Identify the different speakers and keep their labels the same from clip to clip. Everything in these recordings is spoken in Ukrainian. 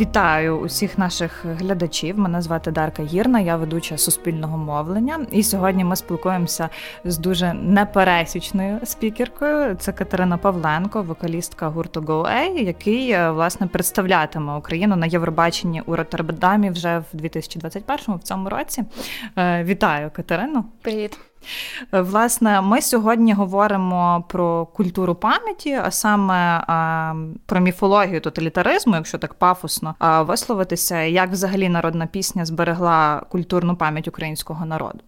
Speaker 1: Вітаю усіх наших глядачів. Мене звати Дарка Гірна, я ведуча суспільного мовлення. І сьогодні ми спілкуємося з дуже непересічною спікеркою. Це Катерина Павленко, вокалістка гурту GoA, який е, власне представлятиме Україну на Євробаченні у Роттердамі вже в 2021-му, в цьому році. Е, вітаю Катерину.
Speaker 2: Привіт.
Speaker 1: Е, власне, ми сьогодні говоримо про культуру пам'яті, а саме про міфологію тоталітаризму, якщо так пафосно висловитися, як взагалі народна пісня зберегла культурну пам'ять українського народу.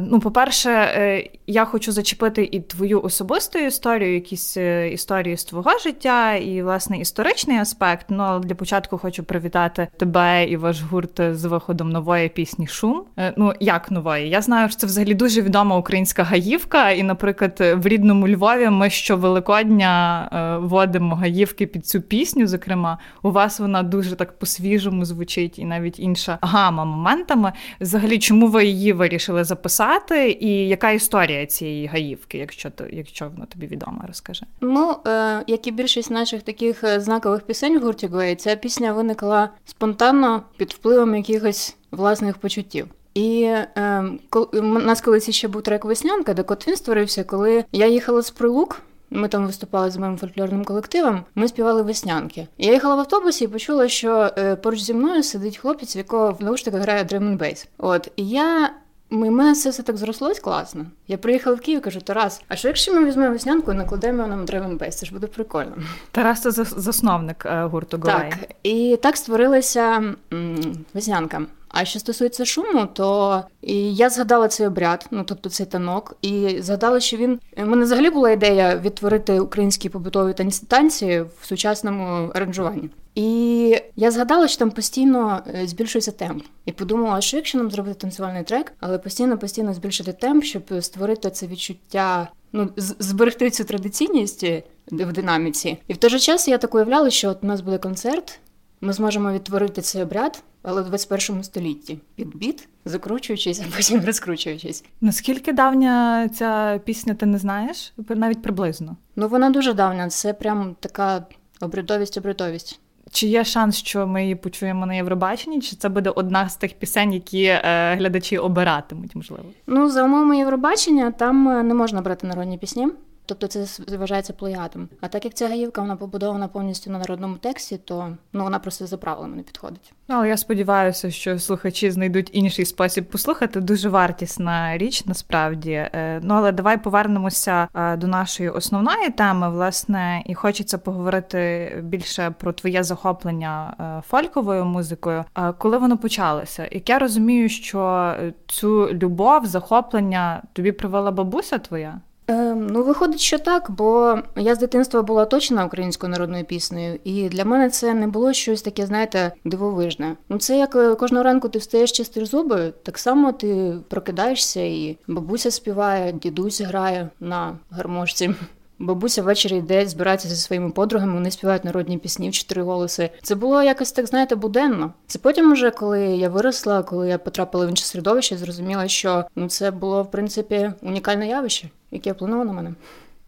Speaker 1: Ну, по-перше, е, я хочу зачепити і твою особисту історію, якісь е, історії з твого життя, і власне історичний аспект. Ну для початку хочу привітати тебе і ваш гурт з виходом нової пісні Шум. Ну як нової? Я знаю, що це взагалі дуже відома українська гаївка, і, наприклад, в рідному Львові ми щовеликодня е, водимо гаївки під цю пісню. Зокрема, у вас вона дуже так по-свіжому звучить, і навіть інша гама моментами. Взагалі, чому ви її вирішили записати, і яка історія цієї гаївки, якщо то, якщо вона тобі відома, розкажи?
Speaker 2: Ну е, як і більшість наших таких е, знакових пісень в гурті Гвей, ця пісня виникла спонтанно під впливом якихось власних почуттів. І е, у нас колись ще був трек Веснянка, де кот він створився, коли я їхала з прилук. Ми там виступали з моїм фольклорним колективом. Ми співали веснянки. Я їхала в автобусі і почула, що е, поруч зі мною сидить хлопець, в якого в наушниках грає Drum Bass. От і я. Ми мене це все так зрослось класно. Я приїхала в Київ і кажу, Тарас, а що якщо ми візьмемо веснянку і накладемо нам Drum Bass? Це ж буде прикольно.
Speaker 1: Тарас це засновник е, гурту Голай.
Speaker 2: Так, і так створилася веснянка. А що стосується шуму, то і я згадала цей обряд, ну тобто цей танок, і згадала, що він У мене взагалі була ідея відтворити українські побутові танці в сучасному аранжуванні. І я згадала, що там постійно е, збільшується темп, і подумала, що якщо нам зробити танцювальний трек, але постійно постійно збільшити темп, щоб створити це відчуття. Ну, зберегти цю традиційність е, в динаміці, і в той же час я так уявляла, що от у нас буде концерт, ми зможемо відтворити цей обряд, але в 21 столітті під біт, закручуючись, а потім розкручуючись.
Speaker 1: Наскільки давня ця пісня, ти не знаєш? Навіть приблизно?
Speaker 2: Ну вона дуже давня. Це прям така обрядовість, обрядовість.
Speaker 1: Чи є шанс, що ми її почуємо на Євробаченні? Чи це буде одна з тих пісень, які е, глядачі обиратимуть? Можливо?
Speaker 2: Ну за умовами Євробачення там е, не можна брати народні пісні. Тобто це вважається плеядом. А так як ця гаївка вона побудована повністю на народному тексті, то ну вона просто за правилами не підходить.
Speaker 1: Ну, але я сподіваюся, що слухачі знайдуть інший спосіб послухати. Дуже вартісна річ, насправді. Е, ну але давай повернемося е, до нашої основної теми. Власне, і хочеться поговорити більше про твоє захоплення е, фольковою музикою. Коли воно почалося? Як я розумію, що цю любов, захоплення тобі привела бабуся твоя?
Speaker 2: Ем, ну, виходить, що так, бо я з дитинства була точно українською народною піснею, і для мене це не було щось таке, знаєте, дивовижне. Ну, це як е, кожного ранку ти встаєш чистиш зуби, так само ти прокидаєшся, і бабуся співає, дідусь грає на гармошці. Бабуся ввечері йде, збирається зі своїми подругами, вони співають народні пісні в чотири голоси. Це було якось так, знаєте, буденно. Це потім, уже коли я виросла, коли я потрапила в інше середовище, зрозуміла, що ну це було в принципі унікальне явище, яке вплинуло на мене.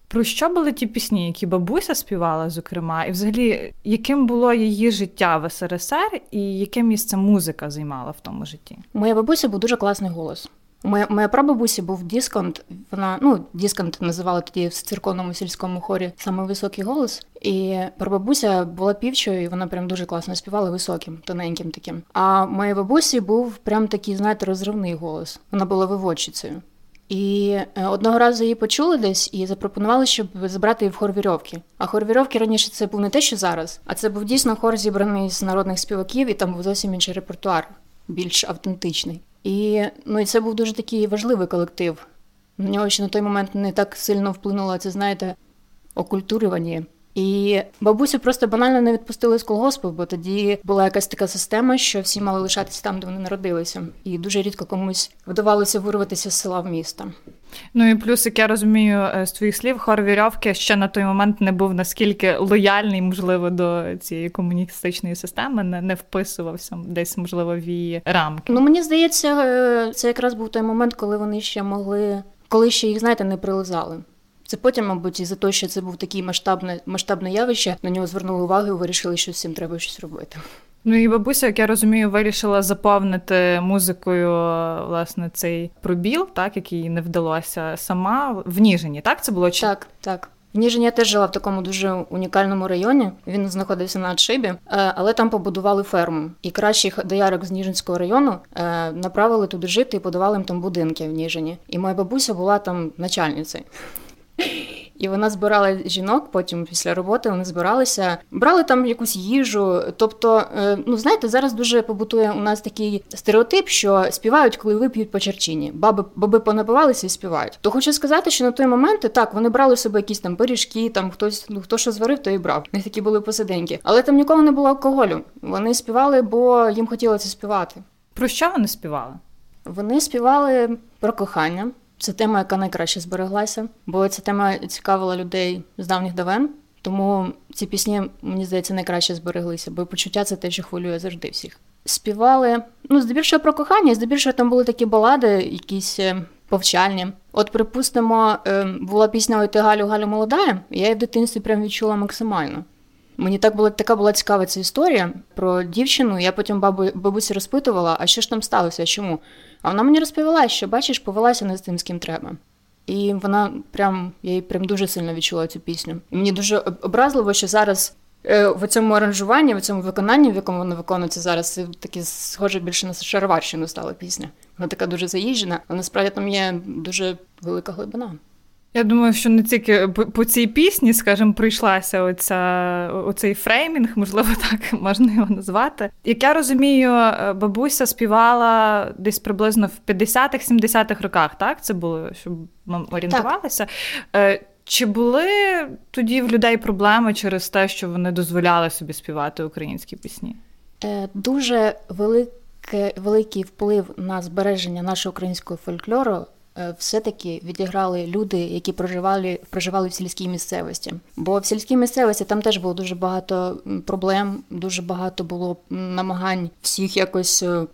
Speaker 1: Про що були ті пісні, які бабуся співала, зокрема, і взагалі, яким було її життя в СРСР, і яке місце музика займала в тому житті?
Speaker 2: Моя бабуся був дуже класний голос. Моя моя прабабусі був дисконт. Вона ну дисконт називали тоді в церковному сільському хорі саме високий голос. І прабабуся була півчою, і вона прям дуже класно співала високим, тоненьким таким. А моїй бабусі був прям такий, знаєте, розривний голос. Вона була виводчицею. І е, одного разу її почули десь і запропонували, щоб збрати її в хор вірьовки. А хор вірьовки раніше це був не те, що зараз, а це був дійсно хор зібраний з народних співаків, і там був зовсім інший репертуар, більш автентичний. І ну, і це був дуже такий важливий колектив. На нього ще на той момент не так сильно вплинуло це, знаєте, окультурювання. І бабусю просто банально не відпустили з колгоспу, бо тоді була якась така система, що всі мали лишатися там, де вони народилися, і дуже рідко комусь вдавалося вирватися з села в місто.
Speaker 1: Ну і плюс, як я розумію, е, з твоїх слів, хор вірьовки ще на той момент не був наскільки лояльний, можливо, до цієї комуністичної системи, не не вписувався десь, можливо, в її рамки.
Speaker 2: Ну мені здається, е, це якраз був той момент, коли вони ще могли, коли ще їх знаєте, не прилизали. Це потім, мабуть, і за те, що це був такий масштабне масштабне явище, на нього звернули увагу і вирішили, що з цим треба щось робити.
Speaker 1: Ну і бабуся, як я розумію, вирішила заповнити музикою власне цей пробіл, так який не вдалося сама в Ніжині. Так це було чи
Speaker 2: так, так. В Ніжині я теж жила в такому дуже унікальному районі. Він знаходився на Отшибі, е, але там побудували ферму. І кращих доярок з Ніжинського району е, направили туди жити і подавали їм там будинки в Ніжині. І моя бабуся була там начальницею. І вона збирала жінок. Потім після роботи вони збиралися, брали там якусь їжу. Тобто, е, ну знаєте, зараз дуже побутує у нас такий стереотип, що співають, коли вип'ють по черчині. Баби баби понапивалися і співають. То хочу сказати, що на той момент так вони брали собі якісь там пиріжки, там хтось ну хто що зварив, то і брав. Не такі були посиденьки. Але там ніколи не було алкоголю. Вони співали, бо їм хотілося співати.
Speaker 1: Про що вони співали?
Speaker 2: Вони співали про кохання. Це тема, яка найкраще збереглася, бо ця тема цікавила людей з давніх давен. Тому ці пісні, мені здається, найкраще збереглися, бо почуття це те, що хвилює завжди всіх. Співали, ну, здебільшого про кохання, здебільшого там були такі балади, якісь е, повчальні. От, припустимо, е, була пісня «Ой ти Галю, Галю молода, і я її в дитинстві прям відчула максимально. Мені так була така була цікава ця історія про дівчину. Я потім бабу, бабусі розпитувала, а що ж там сталося? Чому? А вона мені розповіла, що бачиш, повелася не з тим, з ким треба. І вона прям я її прям дуже сильно відчула цю пісню. І мені дуже образливо, що зараз е, в цьому аранжуванні, в цьому виконанні, в якому вона виконується зараз, це таке схоже більше на шароварщину стала пісня. Вона така дуже заїжджена, а насправді там є дуже велика глибина.
Speaker 1: Я думаю, що не тільки по цій пісні, скажімо, прийшлася оця, оцей фреймінг, можливо, так можна його назвати. Як я розумію, е, бабуся співала десь приблизно в 50-х-70-х роках, так? Це було, щоб ми орієнтувалися. Так. Е, чи були тоді в людей проблеми через те, що вони дозволяли собі співати українські пісні?
Speaker 2: Е, дуже велике, великий вплив на збереження нашого українського фольклору все-таки відіграли люди, які проживали проживали в сільській місцевості. Бо в сільській місцевості там теж було дуже багато проблем, дуже багато було намагань всіх якось е,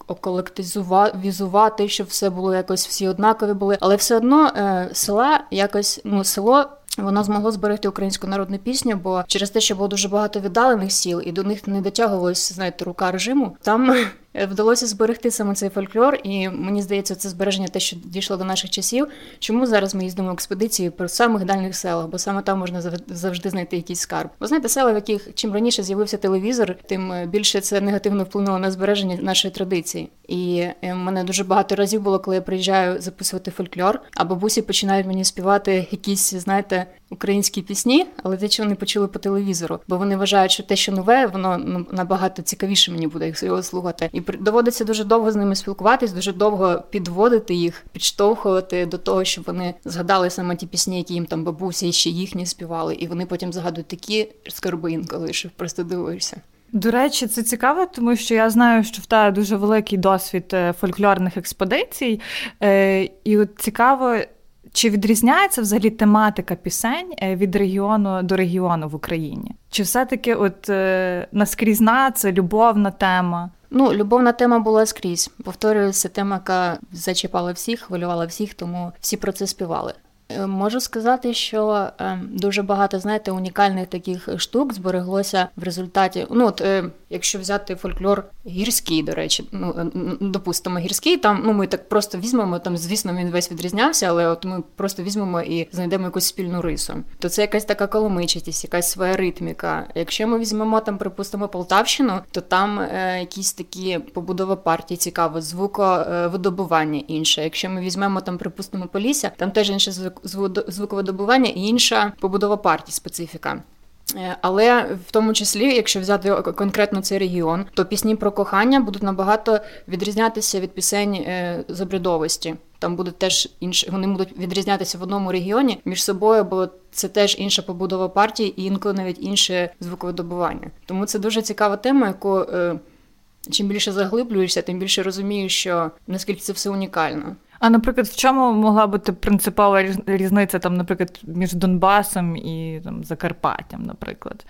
Speaker 2: щоб все було якось всі однакові були. Але все одно е, села якось ну село. Воно змогло зберегти українську народну пісню, бо через те, що було дуже багато віддалених сіл, і до них не дотягувалась, знаєте, рука режиму. Там Е, вдалося зберегти саме цей фольклор, і мені здається, це збереження те, що дійшло до наших часів. Чому зараз ми їздимо в експедиції по самих дальних селах, бо саме там можна завжди знайти якийсь скарб. Ви знаєте, села, в яких чим раніше з'явився телевізор, тим е, більше це негативно вплинуло на збереження нашої традиції. І е, мене дуже багато разів було, коли я приїжджаю записувати фольклор, а бабусі починають мені співати якісь, знаєте, українські пісні, але те, що вони почули по телевізору, бо вони вважають, що те, що нове, воно ну, набагато цікавіше мені буде його слухати. І доводиться дуже довго з ними спілкуватись, дуже довго підводити їх, підштовхувати до того, щоб вони згадали саме ті пісні, які їм там бабусі і ще їхні співали, і вони потім згадують такі скарби інколи, що просто дивуєшся.
Speaker 1: До речі, це цікаво, тому що я знаю, що в тебе дуже великий досвід е, фольклорних експедицій, е, і от цікаво. Чи відрізняється взагалі тематика пісень е, від регіону до регіону в Україні? Чи все-таки от наскрізна це любовна тема?
Speaker 2: Ну, любовна тема була скрізь. Повторюється, тема, яка зачіпала всіх, хвилювала всіх, тому всі про це співали. Е, можу сказати, що е, дуже багато знаєте унікальних таких штук збереглося в результаті. Ну от е, якщо взяти фольклор гірський, до речі, ну допустимо, гірський там. Ну ми так просто візьмемо там. Звісно, він весь відрізнявся, але от ми просто візьмемо і знайдемо якусь спільну рису. То це якась така коломичатість, якась своя ритміка. Якщо ми візьмемо там, припустимо, Полтавщину, то там е, якісь такі побудова партії цікаво, звуковидобування інше. Якщо ми візьмемо там, припустимо, Полісся, там теж інше звук звуководобування і інша побудова партій специфіка. Е, але в тому числі, якщо взяти конкретно цей регіон, то пісні про кохання будуть набагато відрізнятися від пісень е, з обрядовості. Там будуть теж інші, вони будуть відрізнятися в одному регіоні між собою, бо це теж інша побудова партії і інколи навіть інше звуковидобування. Тому це дуже цікава тема, яку е, чим більше заглиблюєшся, тим більше розумієш, що наскільки це все унікально.
Speaker 1: А наприклад, в чому могла бути принципова різниця, там, наприклад, між Донбасом і там, Закарпаттям, наприклад?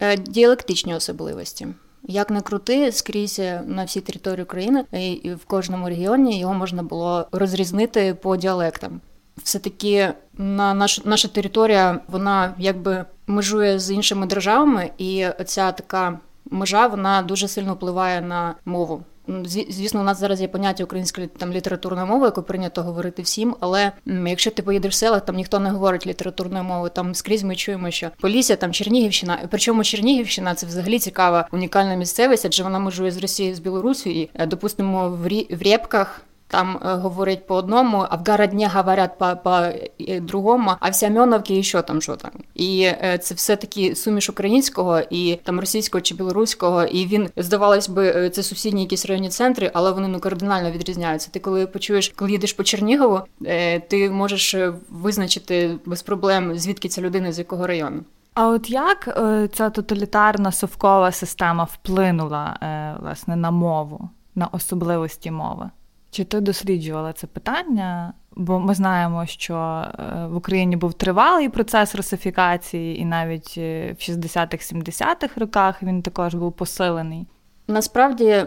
Speaker 2: Е, діалектичні особливості. Як не крути, скрізь на всій території України і в кожному регіоні його можна було розрізнити по діалектам. Все таки на наш, наша територія, вона якби межує з іншими державами, і ця така межа вона дуже сильно впливає на мову. Звісно, у нас зараз є поняття українська там літературна мова, яку прийнято говорити всім. Але якщо ти поїдеш в селах, там ніхто не говорить літературною мовою. Там скрізь ми чуємо, що Полісся, там Чернігівщина. Причому Чернігівщина це взагалі цікава унікальна місцевість, адже вона межує з Росією з Білорусі, і е, допустимо в Рєпках там е, говорять по одному, а в Городні говорять по по е, другому, а в Сямьоновці що там, що там. І е, це все таки суміш українського і там російського чи білоруського. І він здавалось би, це сусідні якісь районні центри, але вони ну кардинально відрізняються. Ти коли почуєш, коли їдеш по Чернігову, ти можеш визначити без проблем звідки ця людина з якого району.
Speaker 1: А от як ця тоталітарна совкова система вплинула власне на мову, на особливості мови? Чи ти досліджувала це питання? Бо ми знаємо, що е, в Україні був тривалий процес русифікації, і навіть е, в 60-х, 70-х роках він також був посилений.
Speaker 2: Насправді.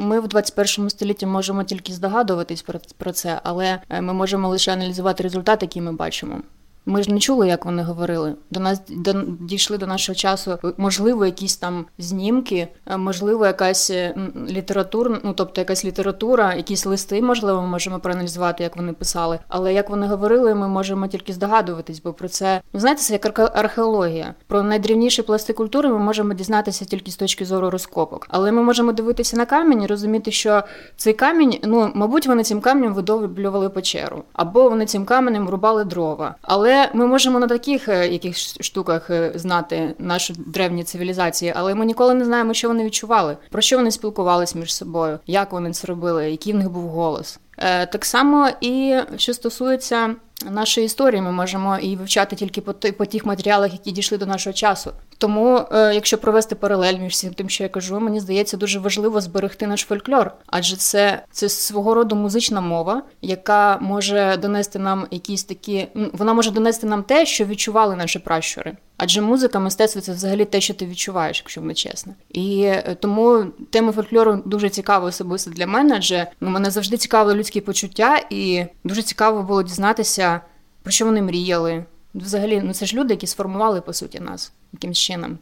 Speaker 2: Ми в 21 столітті можемо тільки здогадуватись про це, але е, ми можемо лише аналізувати результати, які ми бачимо. Ми ж не чули, як вони говорили. До нас до, дійшли до нашого часу, можливо, якісь там знімки, е, можливо, якась е, література, ну тобто якась література, якісь листи, можливо, ми можемо проаналізувати, як вони писали. Але як вони говорили, ми можемо тільки здогадуватись, бо про це ну знаєте, це як археологія. Про найдрівніші пласти культури ми можемо дізнатися тільки з точки зору розкопок. Але ми можемо дивитися на камінь і розуміти, що цей камінь, ну мабуть, вони цим камнем видовблювали печеру, або вони цим каменем рубали дрова. Але ми можемо на таких е, якихось штуках е, знати наші древні цивілізації, але ми ніколи не знаємо, що вони відчували, про що вони спілкувалися між собою, як вони це робили, який в них був голос. Е, так само і що стосується нашої історії, ми можемо і вивчати тільки по тих матеріалах, які дійшли до нашого часу. Тому, е, якщо провести паралель між всім тим, що я кажу, мені здається, дуже важливо зберегти наш фольклор, адже це це свого роду музична мова, яка може донести нам якісь такі, вона може донести нам те, що відчували наші пращури. Адже музика, мистецтво це взагалі те, що ти відчуваєш, якщо ми чесно. І е, тому тема фольклору дуже цікава особисто для мене, адже ну, мене завжди цікавили людські почуття, і дуже цікаво було дізнатися, про що вони мріяли. Взагалі, ну це ж люди, які сформували по суті нас якимсь чином.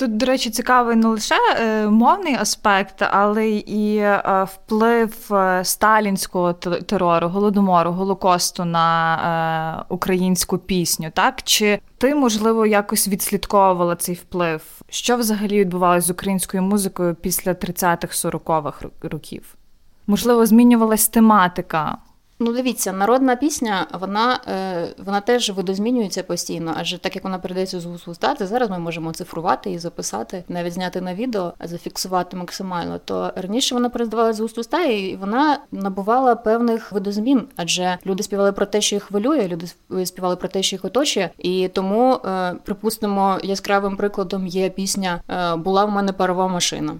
Speaker 1: Тут, до речі, цікавий не лише е, мовний аспект, але і е, вплив е, сталінського терору, голодомору, голокосту на українську пісню. Так чи ти можливо якось відслідковувала цей вплив? Що взагалі відбувалося з українською музикою після 30-х, 40-х років? Можливо, змінювалась тематика
Speaker 2: Ну, дивіться, народна пісня, вона е, вона теж видозмінюється постійно, адже так як вона передається з вуст уста, зараз ми можемо цифрувати і записати, навіть зняти на відео, зафіксувати максимально. То раніше вона передавалася з вуст уста, і вона набувала певних видозмін, адже люди співали про те, що їх хвилює, люди співали про те, що їх оточує. І тому, е, припустимо, яскравим прикладом є пісня е, Була в мене парова машина.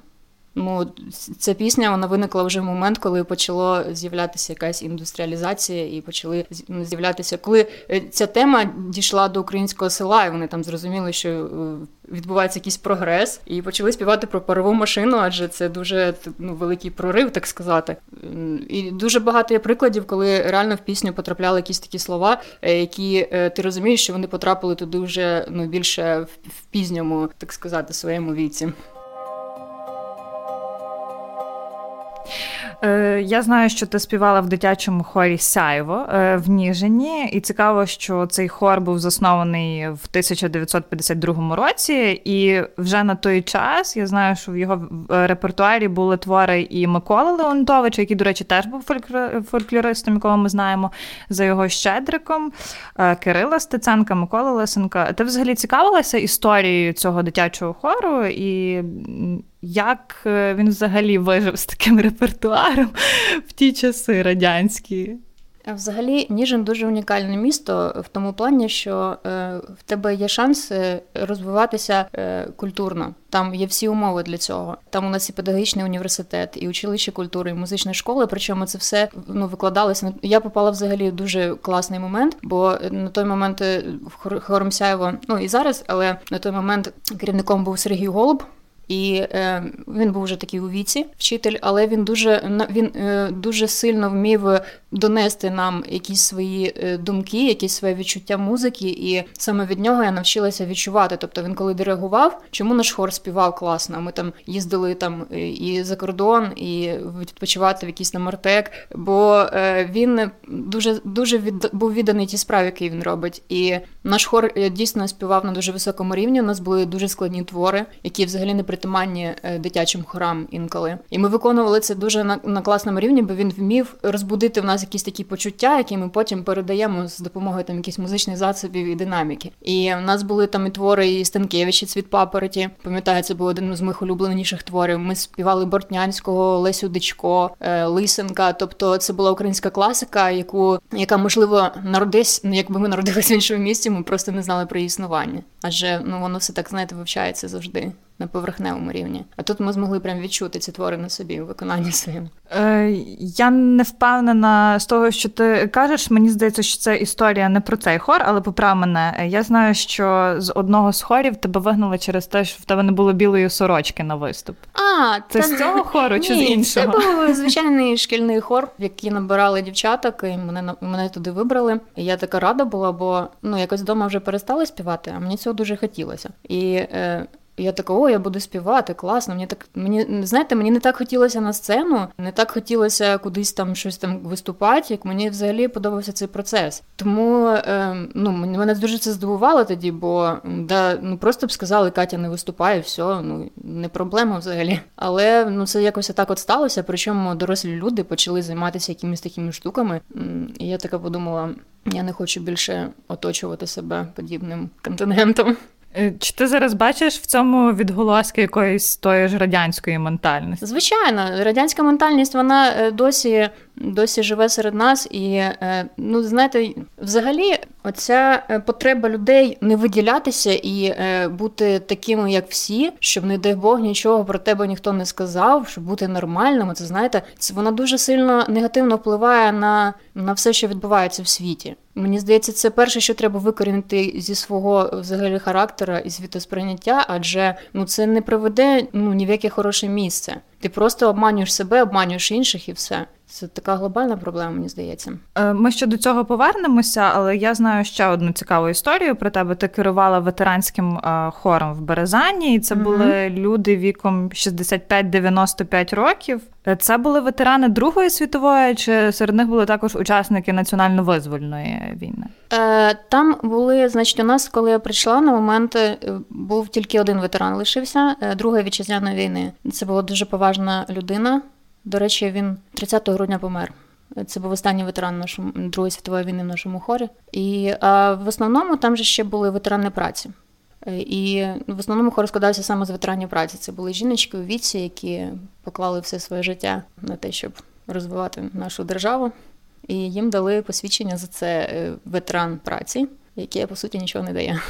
Speaker 2: Ну, ця пісня вона виникла вже в момент, коли почало з'являтися якась індустріалізація, і почали ну, з'являтися, коли е, ця тема дійшла до українського села, і вони там зрозуміли, що е, відбувається якийсь прогрес, і почали співати про парову машину, адже це дуже ну, великий прорив, так сказати. І дуже багато є прикладів, коли реально в пісню потрапляли якісь такі слова, е, які ти розумієш, що вони потрапили туди вже ну більше в пізньому, так сказати, своєму віці.
Speaker 1: Е, я знаю, що ти співала в дитячому хорі Сяйво е, в Ніжині, і цікаво, що цей хор був заснований в 1952 році, і вже на той час я знаю, що в його репертуарі були твори і Миколи Леонтовича, який, до речі, теж був фольклористом, якого ми знаємо за його щедриком, е, Кирила Стеценка, Микола Лисенка. Ти взагалі цікавилася історією цього дитячого хору? І як е, він взагалі вижив з таким репертуаром в ті часи радянські?
Speaker 2: Взагалі, Ніжин дуже унікальне місто в тому плані, що е, в тебе є шанс розвиватися е, культурно. Там є всі умови для цього. Там у нас і педагогічний університет, і училище культури, і музична школа. Причому це все ну викладалося. Я попала взагалі в дуже класний момент, бо на той момент в Хоромсяєво, ну і зараз, але на той момент керівником був Сергій Голуб. І е, він був вже такий у віці, вчитель, але він дуже він е, дуже сильно вмів донести нам якісь свої е, думки, якісь своє відчуття музики. І саме від нього я навчилася відчувати. Тобто він, коли диригував, чому наш хор співав класно? Ми там їздили там е, і за кордон, і відпочивати в якийсь намартек, бо е, він дуже дуже від, був відданий тій справі, які він робить. І наш хор дійсно співав на дуже високому рівні. У нас були дуже складні твори, які взагалі не притаманні дитячим хорам інколи. І ми виконували це дуже на, на класному рівні, бо він вмів розбудити в нас якісь такі почуття, які ми потім передаємо з допомогою там якихось музичних засобів і динаміки. І в нас були там і твори і Станкевичі Цвіт папороті. Пам'ятаю, це був один з моїх улюбленіших творів. Ми співали Бортнянського, Лесю Дичко, е, Лисенка. Тобто це була українська класика, яку яка можливо народись, ну якби ми народилися в іншому місці, ми просто не знали про її існування. Адже ну воно все так знаєте вивчається завжди на поверхневому рівні. А тут ми змогли прям відчути ці твори на собі у виконанні своєму.
Speaker 1: Е, Я не впевнена з того, що ти кажеш. Мені здається, що це історія не про цей хор, але поправ мене. Я знаю, що з одного з хорів тебе вигнали через те, що в тебе не було білої сорочки на виступ.
Speaker 2: А
Speaker 1: це та... з цього хору чи
Speaker 2: Ні,
Speaker 1: з іншого?
Speaker 2: Це був звичайний шкільний хор, в який набирали дівчаток, і мене мене туди вибрали. І я така рада була, бо ну якось вдома вже перестали співати, а мені цього дуже хотілося. І е, я така, о, я буду співати, класно. Мені так мені знаєте, мені не так хотілося на сцену, не так хотілося кудись там щось там виступати, як мені взагалі подобався цей процес. Тому е, ну мене дуже це здивувало тоді, бо да, ну просто б сказали, Катя не виступає, все, ну не проблема взагалі. Але ну це якось так от сталося. Причому дорослі люди почали займатися якимись такими штуками. І я така подумала: я не хочу більше оточувати себе подібним контингентом.
Speaker 1: Е, чи ти зараз бачиш в цьому відголоски якоїсь тої ж радянської ментальності?
Speaker 2: Звичайно, радянська ментальність вона е, досі досі живе серед нас, і е, ну знаєте, взагалі, оця потреба людей не виділятися і бути такими, як всі, щоб, не дай Бог, нічого про тебе ніхто не сказав, щоб бути нормальним. Це знаєте, це вона дуже сильно негативно впливає на, на все, що відбувається в світі. Мені здається, це перше, що треба викорінити зі свого взагалі характера і світосприйняття, адже ну це не приведе ну ні в яке хороше місце. Ти просто обманюєш себе, обманюєш інших і все. Це така глобальна проблема, мені здається.
Speaker 1: Е, ми ще до цього повернемося, але я знаю ще одну цікаву історію про тебе. Ти керувала ветеранським е, хором в Березані, і це mm були люди віком 65-95 років. Е, це були ветерани Другої світової, чи серед них були також учасники національно-визвольної війни?
Speaker 2: Там були, значить, у нас, коли я прийшла на момент, був тільки один ветеран лишився Другої вітчизняної війни. Це була дуже поважна людина. До речі, він 30 грудня помер. Це був останній ветеран нашому Другої світової війни в нашому хорі. І а в основному там же ще були ветерани праці. І в основному хор складався саме з ветеранів праці. Це були жіночки у віці, які поклали все своє життя на те, щоб розвивати нашу державу. І їм дали посвідчення за це е, ветеран праці, яке по суті нічого не дає.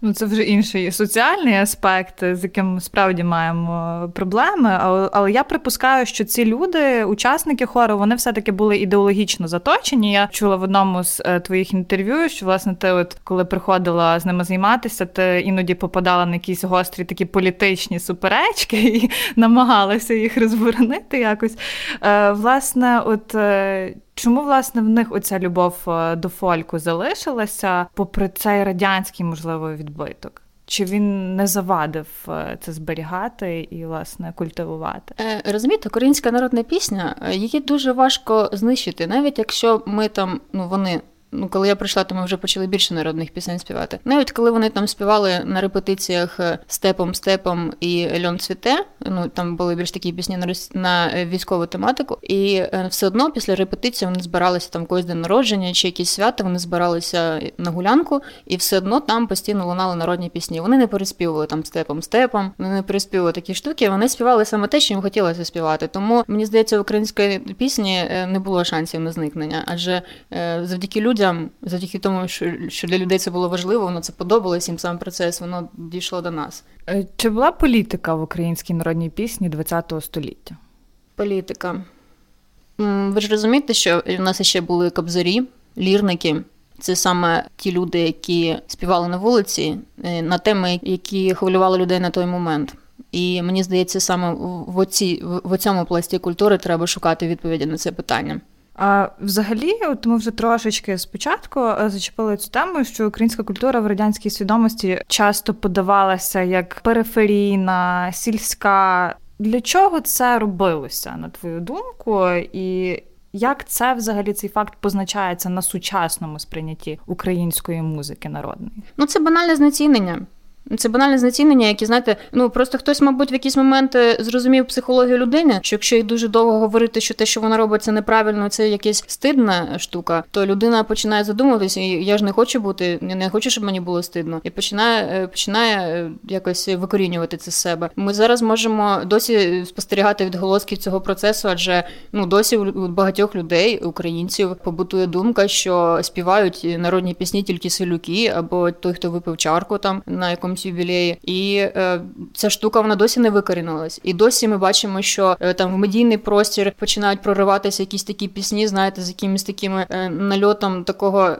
Speaker 1: Ну, це вже інший соціальний аспект, з яким справді маємо проблеми. Але я припускаю, що ці люди, учасники хору, вони все-таки були ідеологічно заточені. Я чула в одному з е, твоїх інтерв'ю, що власне ти, от коли приходила з ними займатися, ти іноді попадала на якісь гострі такі політичні суперечки і намагалася їх розборонити якось. Е, власне, от е, Чому власне в них оця любов е, до фольку залишилася, попри цей радянський можливо відбиток? Чи він не завадив е, це зберігати і власне культивувати?
Speaker 2: Е, розумієте, українська народна пісня її дуже важко знищити, навіть якщо ми там ну вони Ну, коли я прийшла, то ми вже почали більше народних пісень співати. Навіть коли вони там співали на репетиціях е, степом, степом і льон цвіте, ну там були більш такі пісні на на е, військову тематику, і е, все одно після репетиції вони збиралися там когось день народження чи якісь свята, вони збиралися на гулянку, і все одно там постійно лунали народні пісні. Вони не переспівували там степом, степом, вони не переспівували такі штуки. Вони співали саме те, що їм хотілося співати. Тому мені здається, в української пісні не було шансів на зникнення, адже завдяки людям людям, завдяки тому, що що для людей це було важливо, воно це подобалось їм сам процес, воно дійшло до нас.
Speaker 1: Е, чи була політика в українській народній пісні ХХ століття?
Speaker 2: Політика. Ви ж розумієте, що в нас ще були кобзарі, лірники. Це саме ті люди, які співали на вулиці е, на теми, які хвилювали людей на той момент. І мені здається, саме в оці в цьому пласті культури треба шукати відповіді на це питання.
Speaker 1: А взагалі, от ми вже трошечки спочатку е, зачепили цю тему, що українська культура в радянській свідомості часто подавалася як периферійна, сільська. Для чого це робилося, на твою думку? І як це взагалі цей факт позначається на сучасному сприйнятті української музики народної?
Speaker 2: Ну це банальне знецінення. Це банальне знецінення, яке, знаєте, ну просто хтось, мабуть, в якісь моменти зрозумів психологію людини, що якщо їй дуже довго говорити, що те, що вона робить, це неправильно, це якась стидна штука, то людина починає задумуватися, і я ж не хочу бути, я не хочу, щоб мені було стидно, і починає е, починає е, якось викорінювати це з себе. Ми зараз можемо досі спостерігати відголоски цього процесу, адже ну досі у багатьох людей, українців, побутує думка, що співають народні пісні тільки селюки, або той, хто випив чарку там на якомусь якомусь ювілеї, і е, ця штука вона досі не викорінилась. І досі ми бачимо, що е, там в медійний простір починають прориватися якісь такі пісні, знаєте, з якимись такими е, нальотом такого.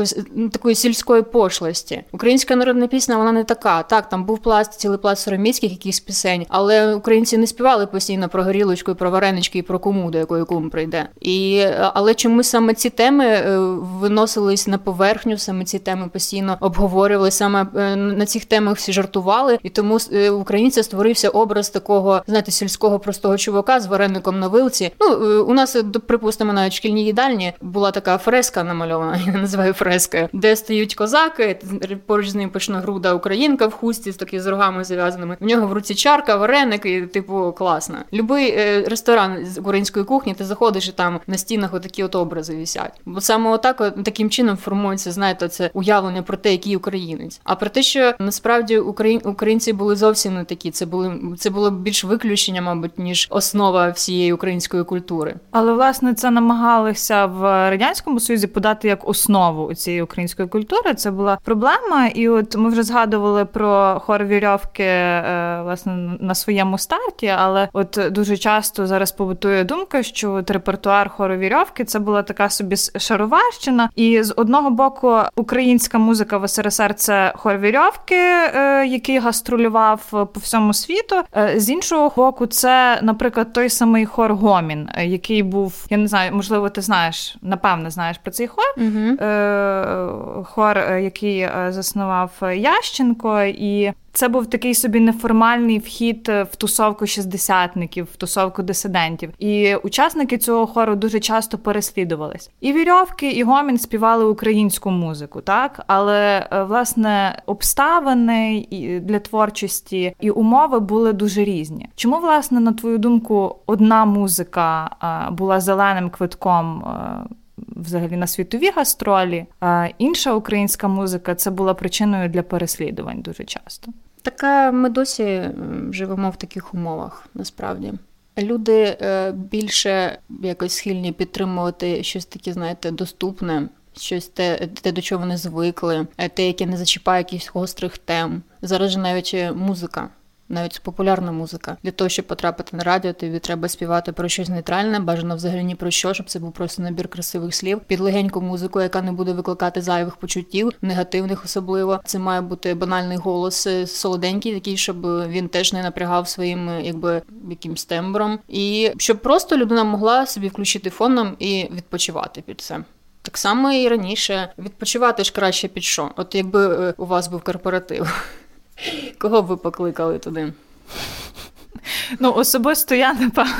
Speaker 2: Е, якоїсь ну, такої сільської пошлості. Українська народна пісня вона не така. Так, там був пласт, цілий пласт сороміцьких якихось пісень, але українці не співали постійно про горілочку, і про варенички і про кому, до якої кум прийде. І але чомусь саме ці теми е, виносились на поверхню, саме ці теми постійно обговорювали. Саме е, на цих темах всі жартували, і тому е, українця створився образ такого, знаєте, сільського простого чувака з вареником на вилці. Ну у нас припустимо навіть шкільній їдальні була така фреска намальована. Я називаю фрески, де стають козаки, поруч з ним пишна груда українка в хусті з такими з рогами зав'язаними. В нього в руці чарка, вареник і типу класно. Любий е, ресторан з української кухні, ти заходиш і там на стінах отакі от образи вісять. Бо саме отак, от, таким чином формується, знаєте, це уявлення про те, який українець. А про те, що насправді україн... українці були зовсім не такі. Це були це було більш виключення, мабуть, ніж основа всієї української культури.
Speaker 1: Але власне це намагалися в радянському союзі подати як основу цієї української культури. Це була проблема, і от ми вже згадували про хор вірьовки е, власне на своєму старті, але от дуже часто зараз побутує думка, що от репертуар хору вірьовки це була така собі шароварщина, і з одного боку українська музика в СРСР це хор вірьовки, е, який гастролював по всьому світу. Е, з іншого боку, це, наприклад, той самий хор Гомін, який був, я не знаю, можливо, ти знаєш, напевне, знаєш про цей хор.
Speaker 2: Угу
Speaker 1: хор, е, який е, заснував Ященко, і це був такий собі неформальний вхід в тусовку шістдесятників, в тусовку дисидентів. І учасники цього хору дуже часто переслідувались. І вірьовки, і гомін співали українську музику, так але е, власне обставини для творчості і умови були дуже різні. Чому, власне, на твою думку, одна музика була зеленим квитком? Взагалі на світові гастролі. А інша українська музика це була причиною для переслідувань дуже часто.
Speaker 2: Така ми досі живемо в таких умовах насправді. Люди е, більше якось схильні підтримувати щось таке, знаєте, доступне, щось те, те, до чого вони звикли, е, те, яке не зачіпає якихось гострих тем. Зараз же навіть музика навіть популярна музика. Для того, щоб потрапити на радіо, тобі треба співати про щось нейтральне, бажано взагалі ні про що, щоб це був просто набір красивих слів, під легеньку музику, яка не буде викликати зайвих почуттів, негативних особливо. Це має бути банальний голос е, солоденький, такий, щоб він теж не напрягав своїм, е, якби якимсь тембром, і щоб просто людина могла собі включити фоном і відпочивати під це. Так само і раніше відпочивати ж краще під що. От якби е, у вас був корпоратив. Кого б ви покликали туди?
Speaker 1: Ну, особисто я, напевно,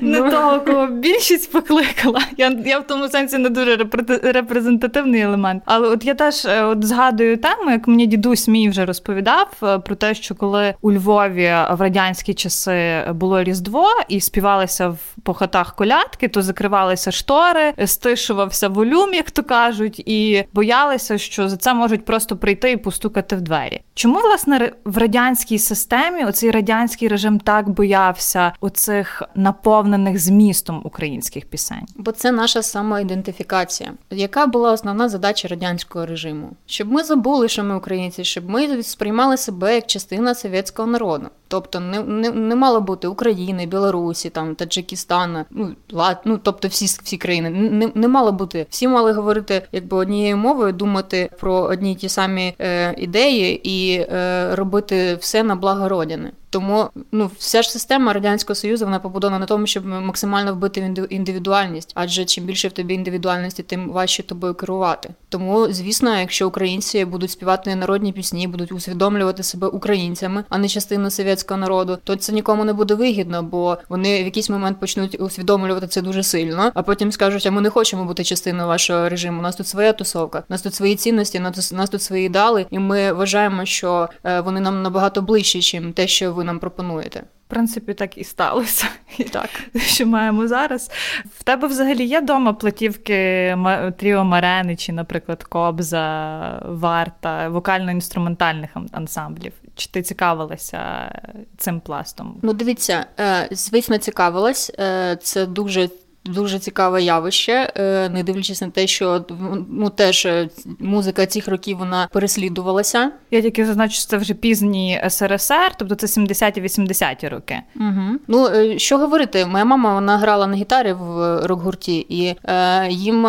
Speaker 1: не ну. того, кого більшість покликала. Я я в тому сенсі не дуже репрезентативний елемент. Але от я теж е, от згадую тему, як мені дідусь мій вже розповідав е, про те, що коли у Львові в радянські часи було Різдво і співалися в по хатах колядки, то закривалися штори, стишувався волюм, як то кажуть, і боялися, що за це можуть просто прийти і постукати в двері. Чому власне в радянській системі оцей радянський режим так боявся оцих наповнених змістом українських пісень?
Speaker 2: Бо це наша самоідентифікація. Яка була основна задача радянського режиму? Щоб ми забули, що ми українці, щоб ми сприймали себе як частина совєтського народу. Тобто не не, не мало бути України, Білорусі, там Таджикистана, ну лад, ну тобто всі всі країни не не мало бути. Всі мали говорити якби однією мовою, думати про одні й ті самі е, ідеї і е, робити все на благо родини. Тому ну вся ж система радянського союзу вона побудована на тому, щоб максимально вбити індивідуальність, адже чим більше в тобі індивідуальності, тим важче тобою керувати. Тому, звісно, якщо українці будуть співати народні пісні, будуть усвідомлювати себе українцями, а не частиною совєтського народу, то це нікому не буде вигідно, бо вони в якийсь момент почнуть усвідомлювати це дуже сильно, а потім скажуть: а ми не хочемо бути частиною вашого режиму. У нас тут своя тусовка, у нас тут свої цінності, у нас тут свої ідеали, і ми вважаємо, що е, вони нам набагато ближчі, ніж те, що ви нам пропонуєте.
Speaker 1: В принципі, так і сталося. І так, що маємо зараз. В тебе взагалі є вдома платівки Тріо Марени чи, наприклад, Кобза, Варта, вокально-інструментальних ансамблів? Чи ти цікавилася цим пластом?
Speaker 2: Ну, дивіться, е, звісно, цікавилась. Е, це дуже Дуже цікаве явище, е, не дивлячись на те, що ну теж е, музика цих років вона переслідувалася.
Speaker 1: Я тільки зазначу, що це вже пізні СРСР, тобто це 70-80-ті роки.
Speaker 2: Угу. Ну е, що говорити, моя мама вона грала на гітарі в рок-гурті, і е, їм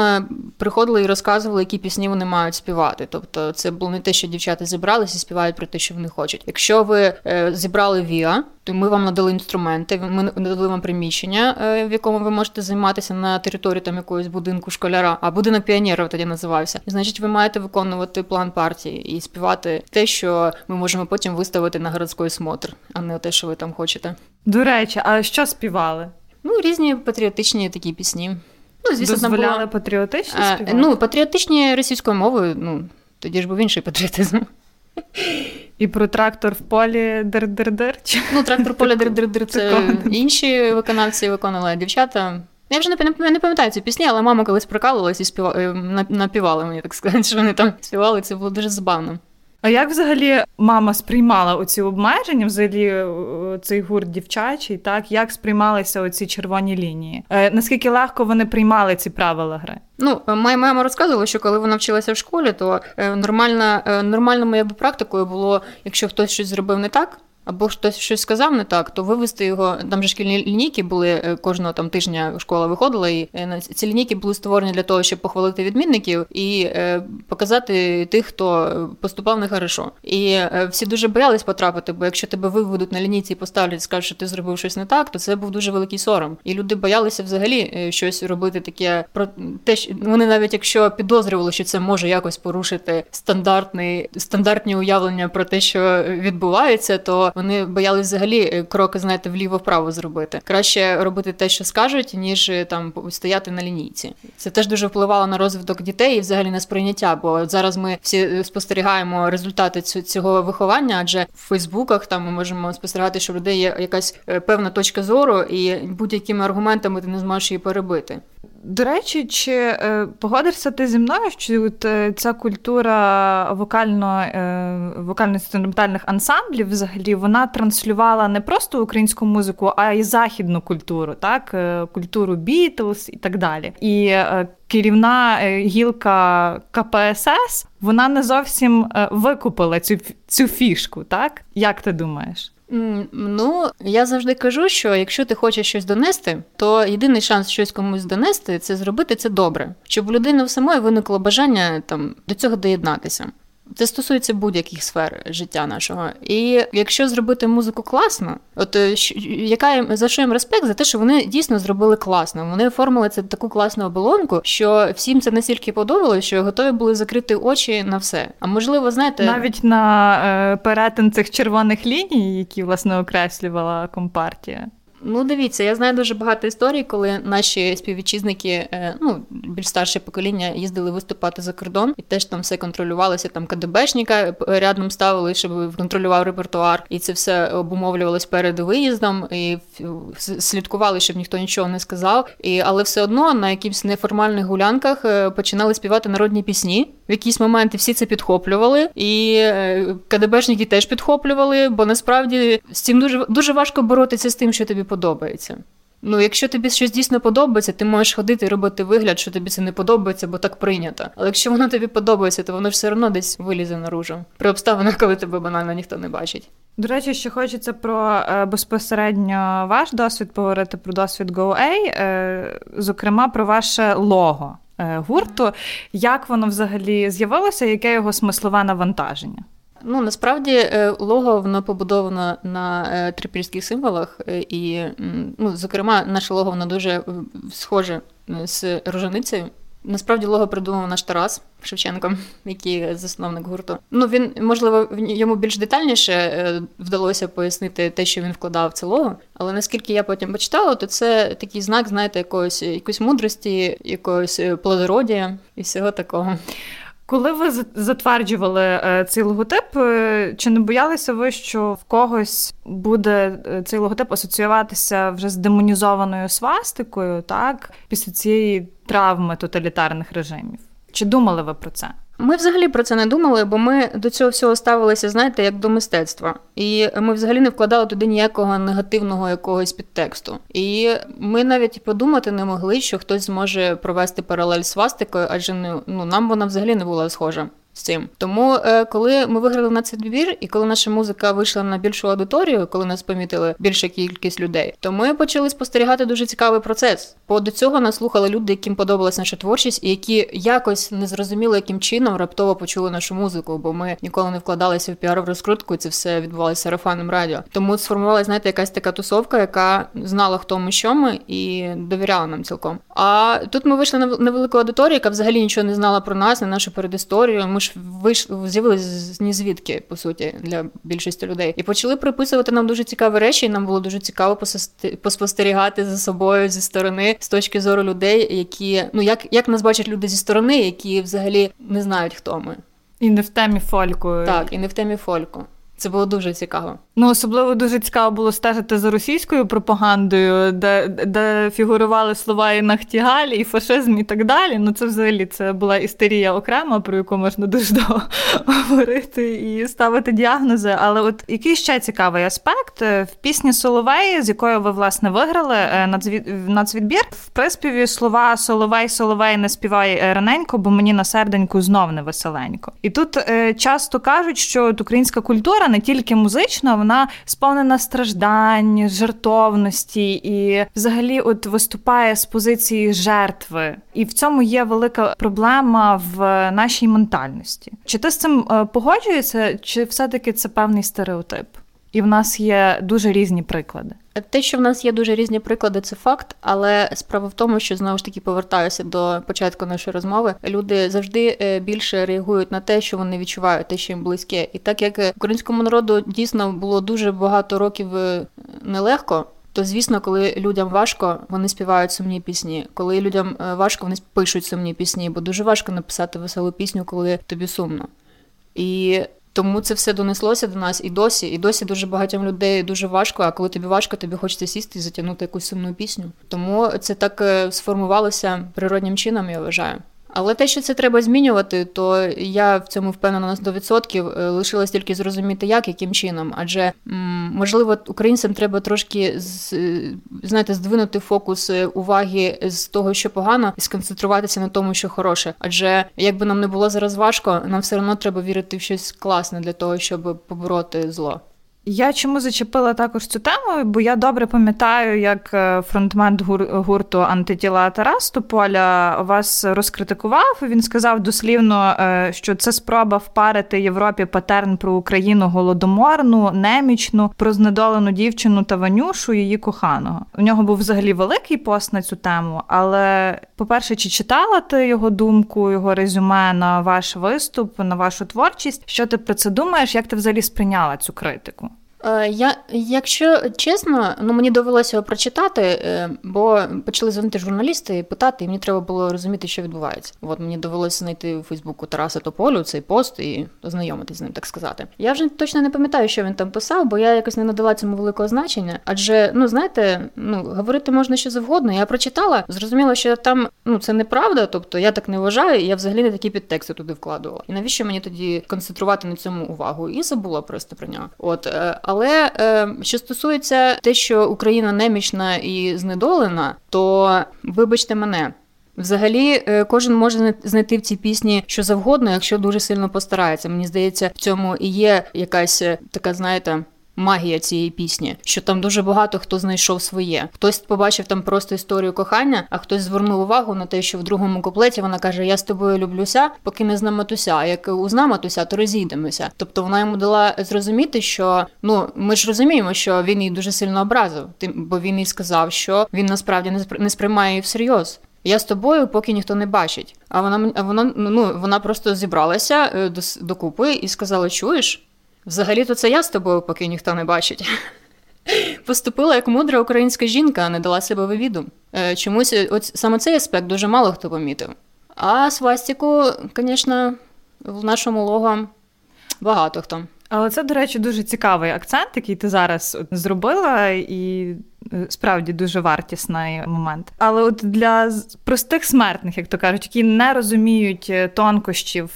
Speaker 2: приходили і розказували, які пісні вони мають співати. Тобто, це було не те, що дівчата зібралися і співають про те, що вони хочуть. Якщо ви е, зібрали Віа, ми вам надали інструменти, ми надали вам приміщення, в якому ви можете займатися на території там якогось будинку школяра, а будинок піонерів тоді називався. І значить, ви маєте виконувати план партії і співати те, що ми можемо потім виставити на городський смотр, а не те, що ви там хочете.
Speaker 1: До речі, а що співали?
Speaker 2: Ну, різні патріотичні такі пісні.
Speaker 1: Ну, звісно, Дозволяли було... патріотичні співати?
Speaker 2: Ну, патріотичні російською мовою, ну, тоді ж був інший патріотизм.
Speaker 1: І про трактор в полі дир-дир-дир?
Speaker 2: Ну, трактор в полі дир-дир-дир це інші виконавці виконали дівчата. Я вже не пам'ятаю цю пісні, але мама колись прикалувалась і співала, е, напівала мені, так сказати, що вони там співали, це було дуже забавно.
Speaker 1: А як взагалі мама сприймала оці обмеження, взагалі цей гурт дівчачий, так як сприймалися оці червоні лінії? Е, Наскільки легко вони приймали ці правила гри?
Speaker 2: Ну, моя мама розказувала, що коли вона вчилася в школі, то е, нормальна, е, нормальною якби практикою було, якщо хтось щось зробив не так, або хтось щось сказав не так, то вивести його. Там же шкільні лінійки були е, кожного там тижня школа виходила, і е, ці лінійки були створені для того, щоб похвалити відмінників і е, показати тих, хто поступав нехорошо. І всі дуже боялись потрапити, бо якщо тебе виведуть на лінійці і поставлять, скажуть, що ти зробив щось не так, то це був дуже великий сором. І люди боялися взагалі щось робити таке про те, що вони навіть якщо підозрювали, що це може якось порушити стандартний стандартні уявлення про те, що відбувається, то вони боялись взагалі е, кроки, знаєте, вліво-вправо зробити. Краще робити те, що скажуть, ніж е, там стояти на лінійці. Це теж дуже впливало на розвиток дітей і взагалі на сприйняття. Бо зараз ми всі е, спостерігаємо результати цього виховання, адже в Фейсбуках там ми можемо спостерігати, що в людей є якась певна точка зору, і будь-якими аргументами ти не зможеш її перебити.
Speaker 1: До речі, чи погодишся ти зі мною, що ця культура вокально, е, вокально-інструментальних ансамблів взагалі вона транслювала не просто українську музику, а й західну культуру, так? Е, культуру Бітлз і так далі. І е, керівна е, гілка КПСС вона не зовсім викупила цю, цю фішку, так? Як ти думаєш?
Speaker 2: Ну, я завжди кажу, що якщо ти хочеш щось донести, то єдиний шанс щось комусь донести це зробити це добре, щоб у людини в самої виникло бажання там до цього доєднатися. Це стосується будь-яких сфер життя нашого. І якщо зробити музику класно, от е, яка за що їм респект за те, що вони дійсно зробили класно. Вони оформили це таку класну оболонку, що всім це настільки подобалося, що готові були закрити очі на все. А можливо, знаєте,
Speaker 1: навіть на е, перетин цих червоних ліній, які власне окреслювала компартія.
Speaker 2: Ну, дивіться, я знаю дуже багато історій, коли наші співвітчизники, е, ну більш старше покоління, їздили виступати за кордон і теж там все контролювалося. Там КДБшника рядом ставили, щоб контролював репертуар, і це все обумовлювалось перед виїздом, і слідкували, щоб ніхто нічого не сказав. І але все одно на якихось неформальних гулянках е, починали співати народні пісні. В якісь моменти всі це підхоплювали, і е, КДБшники теж підхоплювали, бо насправді з цим дуже дуже важко боротися з тим, що тобі подобається. Ну, якщо тобі щось дійсно подобається, ти можеш ходити і робити вигляд, що тобі це не подобається, бо так прийнято. Але якщо воно тобі подобається, то воно ж все одно десь вилізе наружу при обставинах, коли тебе банально ніхто не бачить.
Speaker 1: До речі, ще хочеться про е, безпосередньо ваш досвід поговорити про досвід GoA, е, зокрема про ваше лого гурту. Як воно взагалі з'явилося? Яке його смислове навантаження?
Speaker 2: Ну насправді лого воно побудовано на трипільських символах, і ну, зокрема, наше лого воно дуже схоже з роженицею. Насправді лого придумав наш Тарас Шевченко, який засновник гурту. Ну він можливо йому більш детальніше е, вдалося пояснити те, що він вкладав в це лого. Але наскільки я потім почитала, то це такий знак, знаєте, якоїсь якоїсь мудрості, якоїсь е, плодородія і всього такого.
Speaker 1: Коли ви затверджували е, цей логотип, е, чи не боялися ви, що в когось буде е, цей логотип асоціюватися вже з демонізованою свастикою, так після цієї травми тоталітарних режимів? Чи думали ви про це?
Speaker 2: Ми взагалі про це не думали, бо ми до цього всього ставилися, знаєте, як до мистецтва. І ми взагалі не вкладали туди ніякого негативного якогось підтексту. І ми навіть подумати не могли, що хтось зможе провести паралель з свастикою, адже не ну нам вона взагалі не була схожа з цим. Тому, е, коли ми виграли на цей двір, і коли наша музика вийшла на більшу аудиторію, коли нас помітили більша кількість людей, то ми почали спостерігати дуже цікавий процес. Бо до цього нас слухали люди, яким подобалася наша творчість, і які якось не зрозуміли, яким чином раптово почули нашу музику, бо ми ніколи не вкладалися в піар в розкрутку, це все відбувалося сарафанним радіо. Тому сформувалася, знаєте, якась така тусовка, яка знала, хто ми, що ми, і довіряла нам цілком. А тут ми вийшли на невелику аудиторію, яка взагалі нічого не знала про нас, на нашу передісторію. Ми ж вийшли, з'явилися з ні звідки, по суті, для більшості людей. І почали приписувати нам дуже цікаві речі, і нам було дуже цікаво поспостерігати за собою зі сторони, з точки зору людей, які ну як як нас бачать люди зі сторони, які взагалі не знають, хто ми.
Speaker 1: І не в темі фольку.
Speaker 2: Так, і не в темі фольку. Це було дуже цікаво.
Speaker 1: Ну, особливо дуже цікаво було стежити за російською пропагандою, де де фігурували слова і нахтігаль, і фашизм, і так далі. Ну, це взагалі це була істерія окрема, про яку можна дуже довго говорити і ставити діагнози. Але от який ще цікавий аспект в пісні Соловей, з якою ви власне виграли е, нацвідбір, в приспіві слова Соловей, Соловей не співай е, раненько, бо мені на серденьку знов не веселенько. І тут е, часто кажуть, що от українська культура не тільки музична вона сповнена страждань, жертовності і взагалі от виступає з позиції жертви. І в цьому є велика проблема в нашій ментальності. Чи ти з цим е, погоджуєшся, чи все-таки це певний стереотип? І в нас є дуже різні приклади.
Speaker 2: Те, що в нас є дуже різні приклади, це факт, але справа в тому, що знову ж таки повертаюся до початку нашої розмови. Люди завжди е, більше реагують на те, що вони відчувають, те, що їм близьке. І так як українському народу дійсно було дуже багато років е, нелегко. То звісно, коли людям важко, вони співають сумні пісні. Коли людям е, важко, вони пишуть сумні пісні, бо дуже важко написати веселу пісню, коли тобі сумно. І тому це все донеслося до нас і досі. І досі дуже багатьом людей дуже важко. А коли тобі важко, тобі хочеться сісти і затягнути якусь сумну пісню. Тому це так е, сформувалося природнім чином, я вважаю. Але те, що це треба змінювати, то я в цьому впевнена на 100%. Е, лишилось тільки зрозуміти, як яким чином. Адже можливо українцям треба трошки знаєте, здвинути фокус е, уваги з того, що погано, і сконцентруватися на тому, що хороше. Адже якби нам не було зараз важко, нам все одно треба вірити в щось класне для того, щоб побороти зло.
Speaker 1: Я чому зачепила також цю тему? Бо я добре пам'ятаю, як е, фронтмен гурту антитіла Тарас Тополя вас розкритикував. Він сказав дослівно, е, що це спроба впарити Європі патерн про Україну голодоморну, немічну, про знедолену дівчину та Ванюшу, її коханого. У нього був взагалі великий пост на цю тему. Але, по-перше, чи читала ти його думку, його резюме на ваш виступ, на вашу творчість? Що ти про це думаєш? Як ти взагалі сприйняла цю критику?
Speaker 2: Е, я, Якщо чесно, ну мені довелося його прочитати, е, бо почали дзвонити журналісти і питати, і мені треба було розуміти, що відбувається. От мені довелося знайти у Фейсбуку Тараса Тополю цей пост і ознайомитись з ним, так сказати. Я вже точно не пам'ятаю, що він там писав, бо я якось не надала цьому великого значення. Адже, ну знаєте, ну говорити можна що завгодно. Я прочитала, зрозуміла, що там ну це неправда, тобто я так не вважаю, і я взагалі не такі підтексти туди вкладувала. І навіщо мені тоді концентрувати на цьому увагу? І забула просто про нього. От. Але е, що стосується те, що Україна немічна і знедолена, то вибачте мене. Взагалі, е, кожен може знайти в цій пісні що завгодно, якщо дуже сильно постарається. Мені здається, в цьому і є якась е, така, знаєте, магія цієї пісні, що там дуже багато хто знайшов своє. Хтось побачив там просто історію кохання, а хтось звернув увагу на те, що в другому куплеті вона каже: Я з тобою люблюся, поки не знам матуся. А як узнам матуся, то розійдемося. Тобто вона йому дала зрозуміти, що ну ми ж розуміємо, що він її дуже сильно образив, тим, бо він їй сказав, що він насправді не сприймає її всерйоз. Я з тобою, поки ніхто не бачить. А вона а вона ну вона просто зібралася е, докупи і сказала: Чуєш? Взагалі-то це я з тобою, поки ніхто не бачить. Поступила як мудра українська жінка, а не дала себе вивіду. Е, чомусь от саме цей аспект дуже мало хто помітив. А свастіку, звісно, в нашому лого багато хто.
Speaker 1: Але це, до речі, дуже цікавий акцент, який ти зараз зробила, і е, справді дуже вартісний момент. Але от для простих смертних, як то кажуть, які не розуміють е, тонкощів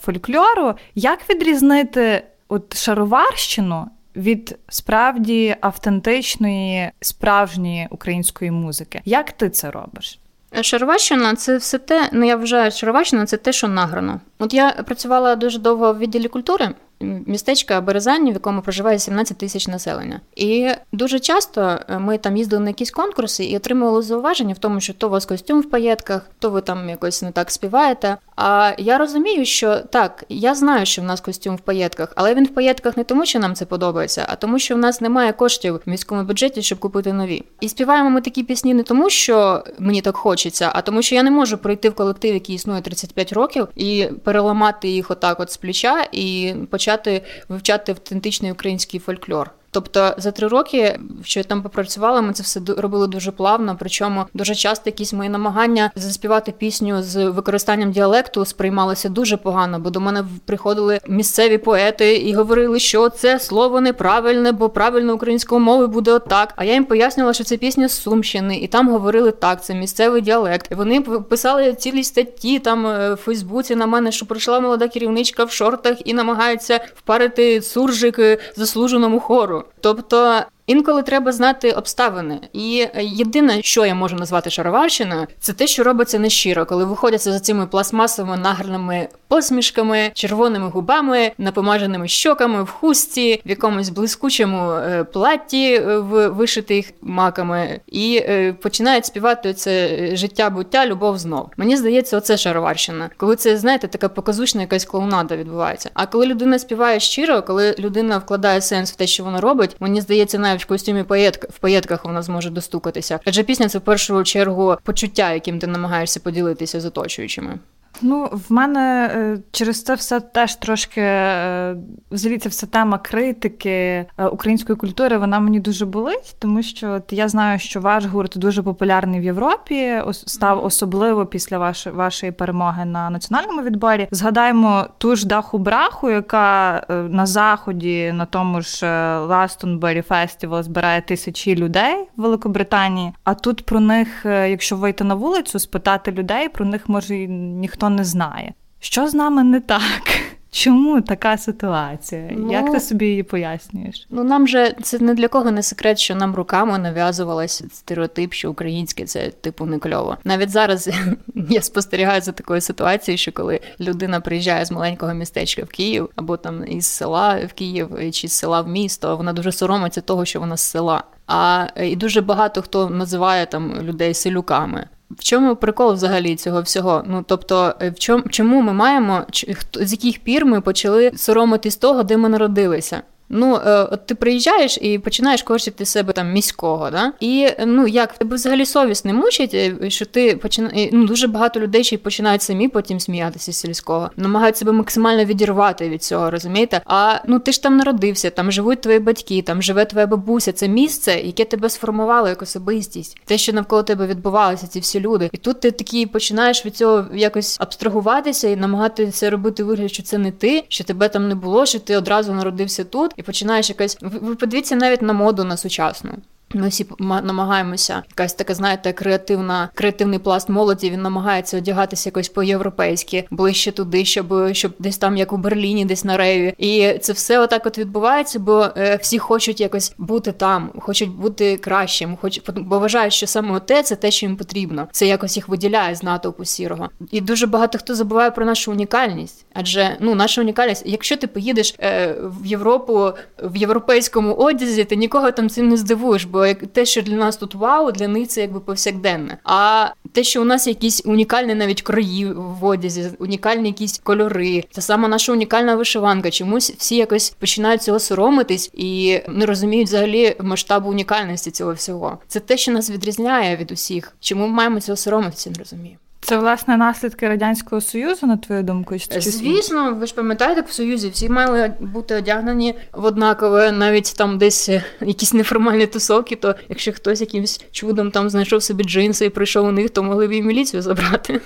Speaker 1: фольклору, як відрізнити от шароварщину від справді автентичної, справжньої української музики. Як ти це робиш?
Speaker 2: Шароварщина – це все те. Ну я вважаю, Шароварщина – це те, що награно. От я працювала дуже довго в відділі культури містечка Березані, в якому проживає 17 тисяч населення. І дуже часто е, ми там їздили на якісь конкурси і отримували зауваження в тому, що то у вас костюм в паєтках, то ви там якось не так співаєте. А я розумію, що так, я знаю, що в нас костюм в паєтках, але він в паєтках не тому, що нам це подобається, а тому, що в нас немає коштів в міському бюджеті, щоб купити нові. І співаємо ми такі пісні не тому, що мені так хочеться, а тому, що я не можу прийти в колектив, який існує 35 років, і переламати їх отак, от з плеча, і почати вивчати автентичний український фольклор. Тобто за три роки, що я там попрацювала, ми це все робили дуже плавно. Причому дуже часто якісь мої намагання заспівати пісню з використанням діалекту сприймалися дуже погано, бо до мене приходили місцеві поети і говорили, що це слово неправильне, бо правильно українською мовою буде отак. А я їм пояснювала, що це пісня з Сумщини, і там говорили так, це місцевий діалект. І Вони писали цілі статті там е, в Фейсбуці на мене, що прийшла молода керівничка в шортах і намагається впарити суржик заслуженому хору. Тобто Інколи треба знати обставини. І єдине, що я можу назвати шароварщиною, це те, що робиться нещиро, коли виходяться за цими пластмасовими нагрними посмішками, червоними губами, напомаженими щоками в хусті, в якомусь блискучому е, платі е, в вишитих маками, і е, починають співати це життя, буття, любов знов. Мені здається, оце шароварщина. Коли це знаєте, така показушна якась клоунада відбувається. А коли людина співає щиро, коли людина вкладає сенс в те, що вона робить, мені здається, навіть в костюмі поєтка в поєтках вона зможе достукатися. Адже пісня це в першу чергу почуття, яким ти намагаєшся поділитися з оточуючими.
Speaker 1: Ну, в мене е, через це все теж трошки е, взагалі це вся тема критики е, української культури. Вона мені дуже болить, тому що я знаю, що ваш гурт дуже популярний в Європі. став особливо після вашої вашої перемоги на національному відборі. Згадаємо ту ж даху браху, яка на заході на тому ж Glastonbury Festival збирає тисячі людей в Великобританії. А тут про них, якщо вийти на вулицю, спитати людей, про них може ніхто не знає. Що з нами не так? Чому така ситуація? Ну, Як ти собі її пояснюєш?
Speaker 2: Ну нам же це не для кого не секрет, що нам роками нав'язувалася стереотип, що українське це типу не кльово. Навіть зараз я спостерігаю за такою ситуацією, що коли людина приїжджає з маленького містечка в Київ або там із села в Київ чи з села в місто, вона дуже соромиться того, що вона з села. А і дуже багато хто називає там людей селюками. В чому прикол взагалі цього всього? Ну тобто, е, в чому чому ми маємо з яких пір ми почали соромитись того, де ми народилися? Ну, е, от ти приїжджаєш і починаєш корчити себе там міського, да? І ну як тебе взагалі совість не мучить, е, що ти починаєш, ну дуже багато людей ще й починають самі потім сміятися з сільського, намагають себе максимально відірвати від цього, розумієте? А ну ти ж там народився, там живуть твої батьки, там живе твоя бабуся. Це місце, яке тебе сформувало як особистість, те, що навколо тебе відбувалося, ці всі люди. І тут ти такий починаєш від цього якось абстрагуватися і намагатися робити вигляд, що це не ти, що тебе там не було, що ти одразу народився тут і починаєш якась. Ви подивіться навіть на моду на сучасну. Ми всі намагаємося, якась така, знаєте, креативна, креативний пласт молоді. Він намагається одягатися якось по-європейськи, ближче туди, щоб щоб десь там, як у Берліні, десь на рейві. І це все отак от відбувається, бо е, всі хочуть якось бути там, хочуть бути кращим, хоч бо вважають, що саме те це те, що їм потрібно. Це якось їх виділяє з натовпу сірого. І дуже багато хто забуває про нашу унікальність, адже ну наша унікальність, якщо ти поїдеш е, в Європу в європейському одязі, ти нікого там цим не здивуєш. бо бо те, що для нас тут вау, для них це якби повсякденне. А те, що у нас якісь унікальні навіть крої в одязі, унікальні якісь кольори, та сама наша унікальна вишиванка. Чомусь всі якось починають цього соромитись і не розуміють взагалі масштабу унікальності цього всього. Це те, що нас відрізняє від усіх. Чому ми маємо цього соромитися, не розумію.
Speaker 1: Це власне наслідки радянського союзу, на твою думку?
Speaker 2: Звісно, ви ж пам'ятаєте, в союзі всі мали бути одягнені в однакове, навіть там десь е, якісь неформальні тусовки, то якщо хтось якимось чудом там знайшов собі джинси і прийшов у них, то могли б і міліцію забрати.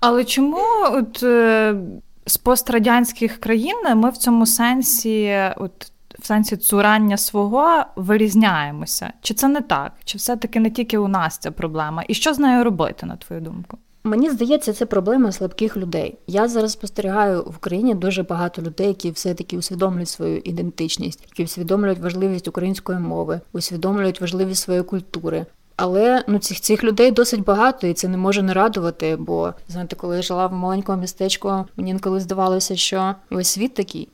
Speaker 1: Але чому от е, з пострадянських країн ми в цьому сенсі, от в сенсі цурання свого вирізняємося? Чи це не так? Чи все-таки не тільки у нас ця проблема? І що з нею робити, на твою думку?
Speaker 2: Мені здається, це проблема слабких людей. Я зараз спостерігаю в Україні дуже багато людей, які все-таки усвідомлюють свою ідентичність, які усвідомлюють важливість української мови, усвідомлюють важливість своєї культури. Але ну цих цих людей досить багато, і це не може не радувати. Бо знаєте, коли я жила в маленькому містечку, мені інколи здавалося, що весь світ такий.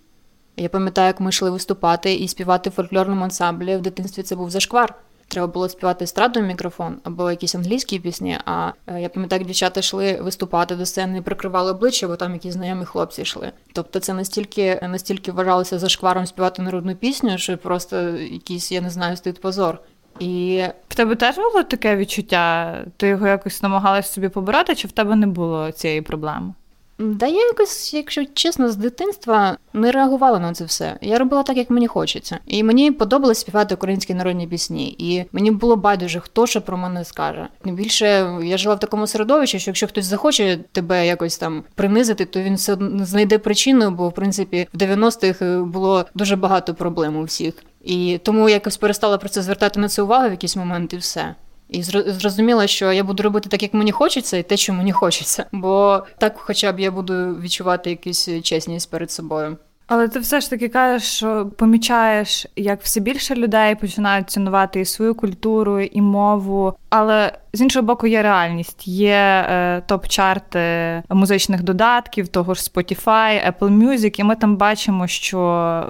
Speaker 2: Я пам'ятаю, як ми йшли виступати і співати в фольклорному ансамблі. В дитинстві це був зашквар. Треба було співати естраду в мікрофон або якісь англійські пісні. А е, я пам'ятаю, як дівчата йшли виступати до сцени, прикривали обличчя, бо там якісь знайомі хлопці йшли. Тобто це настільки настільки вважалося за шкваром співати народну пісню, що просто якийсь, я не знаю, стоїть позор. І
Speaker 1: в тебе теж було таке відчуття? Ти його якось намагалась собі побороти, чи в тебе не було цієї проблеми?
Speaker 2: Да я якось, якщо чесно, з дитинства не реагувала на це все. Я робила так, як мені хочеться. І мені подобалось співати українські народні пісні. І мені було байдуже, хто що про мене скаже. Більше я жила в такому середовищі, що якщо хтось захоче тебе якось там принизити, то він все знайде причину, бо в принципі в 90-х е, було дуже багато проблем у всіх. І тому якось перестала про це звертати на це увагу в якийсь момент, і все. І зрозуміла, що я буду робити так, як мені хочеться, і те, що мені хочеться. Бо так, хоча б я буду відчувати якусь чесність перед собою.
Speaker 1: Але ти все ж таки кажеш, що помічаєш, як все більше людей починають цінувати і свою культуру, і мову. Але з іншого боку, є реальність. Є е, топ-чарти музичних додатків, того ж Spotify, Apple Music, і ми там бачимо, що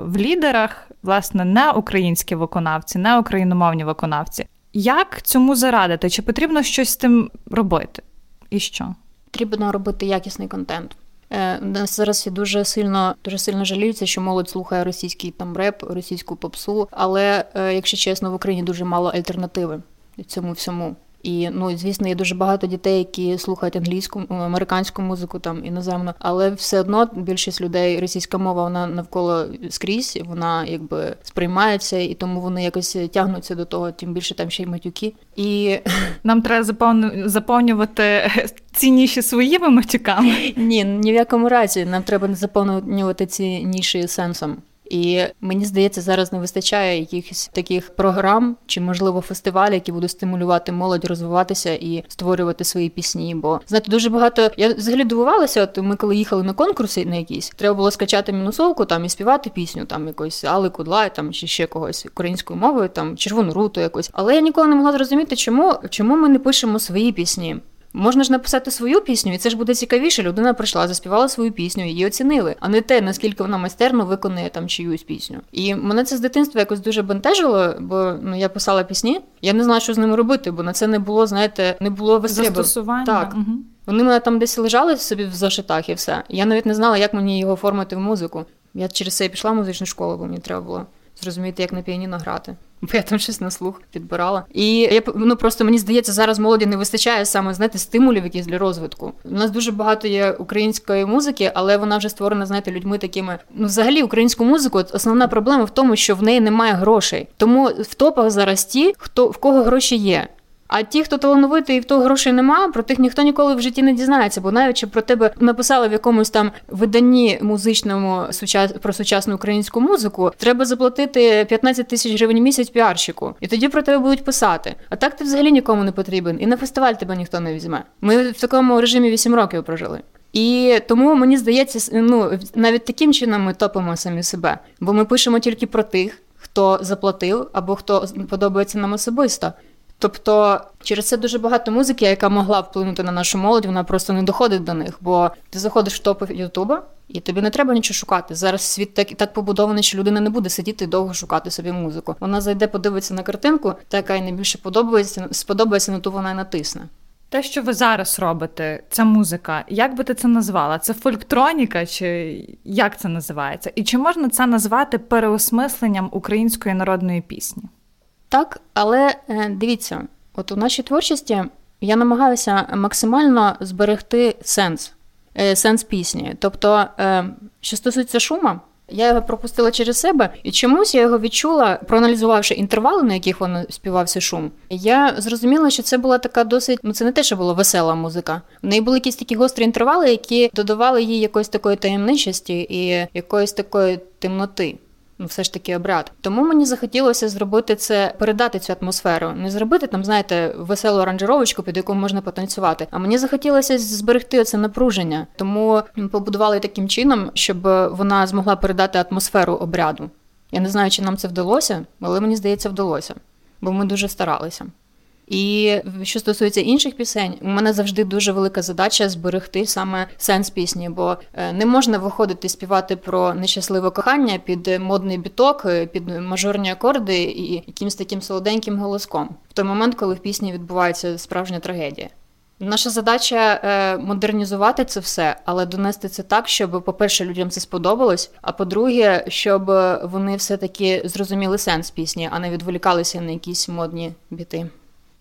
Speaker 1: в лідерах власне не українські виконавці, не україномовні виконавці. Як цьому зарадити? Чи потрібно щось з тим робити? І що?
Speaker 2: Потрібно робити якісний контент. Е, нас зараз всі дуже сильно дуже сильно жаліються, що молодь слухає російський там реп, російську попсу. Але, е, якщо чесно, в Україні дуже мало альтернативи цьому всьому. І ну звісно, є дуже багато дітей, які слухають англійську американську музику, там іноземну, але все одно більшість людей російська мова вона навколо скрізь, вона якби сприймається, і тому вони якось тягнуться до того, тим більше там ще й матюки. І
Speaker 1: нам треба заповню... заповнювати ці ніші своїми матюками.
Speaker 2: Ні, ні в якому разі нам треба заповнювати ці ніші сенсом. І мені здається, зараз не вистачає якихось таких програм чи, можливо, фестивалів, які будуть стимулювати молодь розвиватися і створювати свої пісні. Бо знаєте, дуже багато я взагалі дивувалася. От ми коли їхали на конкурси на якісь, треба було скачати мінусовку там і співати пісню, там якось Али Кудлай, там чи ще когось українською мовою, там червону руту якось. Але я ніколи не могла зрозуміти, чому чому ми не пишемо свої пісні. Можна ж написати свою пісню, і це ж буде цікавіше. Людина прийшла, заспівала свою пісню, її оцінили, а не те, наскільки вона майстерно виконує там чиюсь пісню. І мене це з дитинства якось дуже бентежило, бо ну я писала пісні. Я не знала, що з ними робити, бо на це не було, знаєте, не було вистрібу.
Speaker 1: Застосування.
Speaker 2: Так. Угу. Вони мене там десь лежали собі в зашитах і все. Я навіть не знала, як мені його оформити в музику. Я через це пішла в музичну школу, бо мені треба було зрозуміти, як на піаніно грати. Бо я там щось на слух підбирала. І я ну просто мені здається, зараз молоді не вистачає саме знаєте, стимулів якісь для розвитку. У нас дуже багато є української музики, але вона вже створена, знаєте, людьми такими. Ну, взагалі, українську музику основна проблема в тому, що в неї немає грошей. Тому в топах зараз ті, хто в кого гроші є. А ті, хто талановитий і в того грошей немає, про тих ніхто ніколи в житті не дізнається, бо навіть чи про тебе написали в якомусь там виданні музичному про сучасну українську музику, треба заплатити 15 тисяч гривень місяць піарщику, і тоді про тебе будуть писати. А так ти взагалі нікому не потрібен, і на фестиваль тебе ніхто не візьме. Ми в такому режимі 8 років прожили. І тому мені здається, ну навіть таким чином ми топимо самі себе, бо ми пишемо тільки про тих, хто заплатив або хто подобається нам особисто. Тобто через це дуже багато музики, яка могла вплинути на нашу молодь, вона просто не доходить до них. Бо ти заходиш в топи Ютуба, і тобі не треба нічого шукати. Зараз світ так так побудований, що людина не буде сидіти і довго шукати собі музику. Вона зайде, подивиться на картинку, та яка їй найбільше подобається, сподобається, на ту вона й натисне.
Speaker 1: Те, що ви зараз робите, ця музика, як би ти це назвала? Це фольктроніка, чи як це називається? І чи можна це назвати переосмисленням української народної пісні?
Speaker 2: Так, але е, дивіться, от у нашій творчості я намагаюся максимально зберегти сенс, е, сенс пісні. Тобто, е, що стосується шума. Я його пропустила через себе, і чомусь я його відчула, проаналізувавши інтервали, на яких він співався шум. Я зрозуміла, що це була така досить, ну це не те, що була весела музика. В неї були якісь такі гострі інтервали, які додавали їй якоїсь такої таємничості і якоїсь такої темноти. Ну, все ж таки обряд. Тому мені захотілося зробити це, передати цю атмосферу, не зробити там, знаєте, веселу аранжировочку, під яку можна потанцювати. А мені захотілося зберегти це напруження, тому побудували таким чином, щоб вона змогла передати атмосферу обряду. Я не знаю, чи нам це вдалося, але мені здається, вдалося, бо ми дуже старалися. І що стосується інших пісень, у мене завжди дуже велика задача зберегти саме сенс пісні, бо е, не можна виходити співати про нещасливе кохання під модний біток, е, під мажорні акорди і якимось таким солоденьким голоском в той момент, коли в пісні відбувається справжня трагедія. Наша задача е, модернізувати це все, але донести це так, щоб, по-перше, людям це сподобалось. А по-друге, щоб вони все таки зрозуміли сенс пісні, а не відволікалися на якісь модні біти.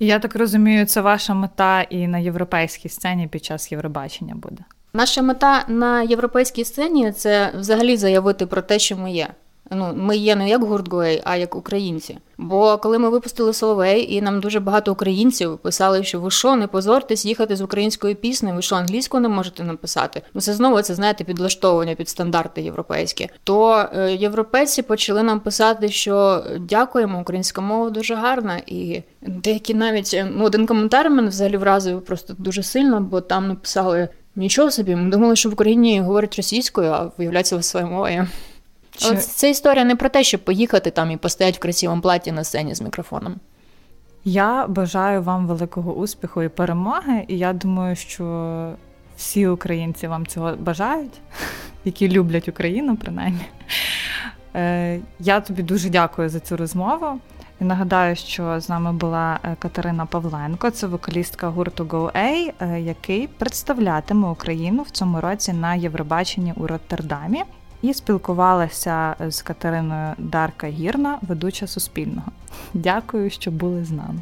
Speaker 1: Я так розумію, це ваша мета і на європейській сцені під час Євробачення буде.
Speaker 2: Наша мета на європейській сцені це взагалі заявити про те, що ми є. Ну, ми є не як гурт Гуей, а як українці. Бо коли ми випустили Соловей, і нам дуже багато українців писали, що ви що, не позортесь їхати з українською піснею, ви що англійську не можете написати? Ну це знову це знаєте підлаштовування під стандарти європейські. То е, європейці почали нам писати, що дякуємо, українська мова дуже гарна, і деякі навіть е, ну один коментар мене взагалі вразив просто дуже сильно, бо там написали. Нічого собі, ми думали, що в Україні говорять російською, а виявляється своєю мовою. Чи... Це історія не про те, щоб поїхати там і постояти в красивому платі на сцені з мікрофоном.
Speaker 1: Я бажаю вам великого успіху і перемоги, і я думаю, що всі українці вам цього бажають, які люблять Україну, принаймні. Е, я тобі дуже дякую за цю розмову. І нагадаю, що з нами була е, Катерина Павленко, це вокалістка гурту GoA, е, який представлятиме Україну в цьому році на Євробаченні у Роттердамі і спілкувалася з Катериною Дарка Гірна, ведуча Суспільного. Дякую, що були з нами.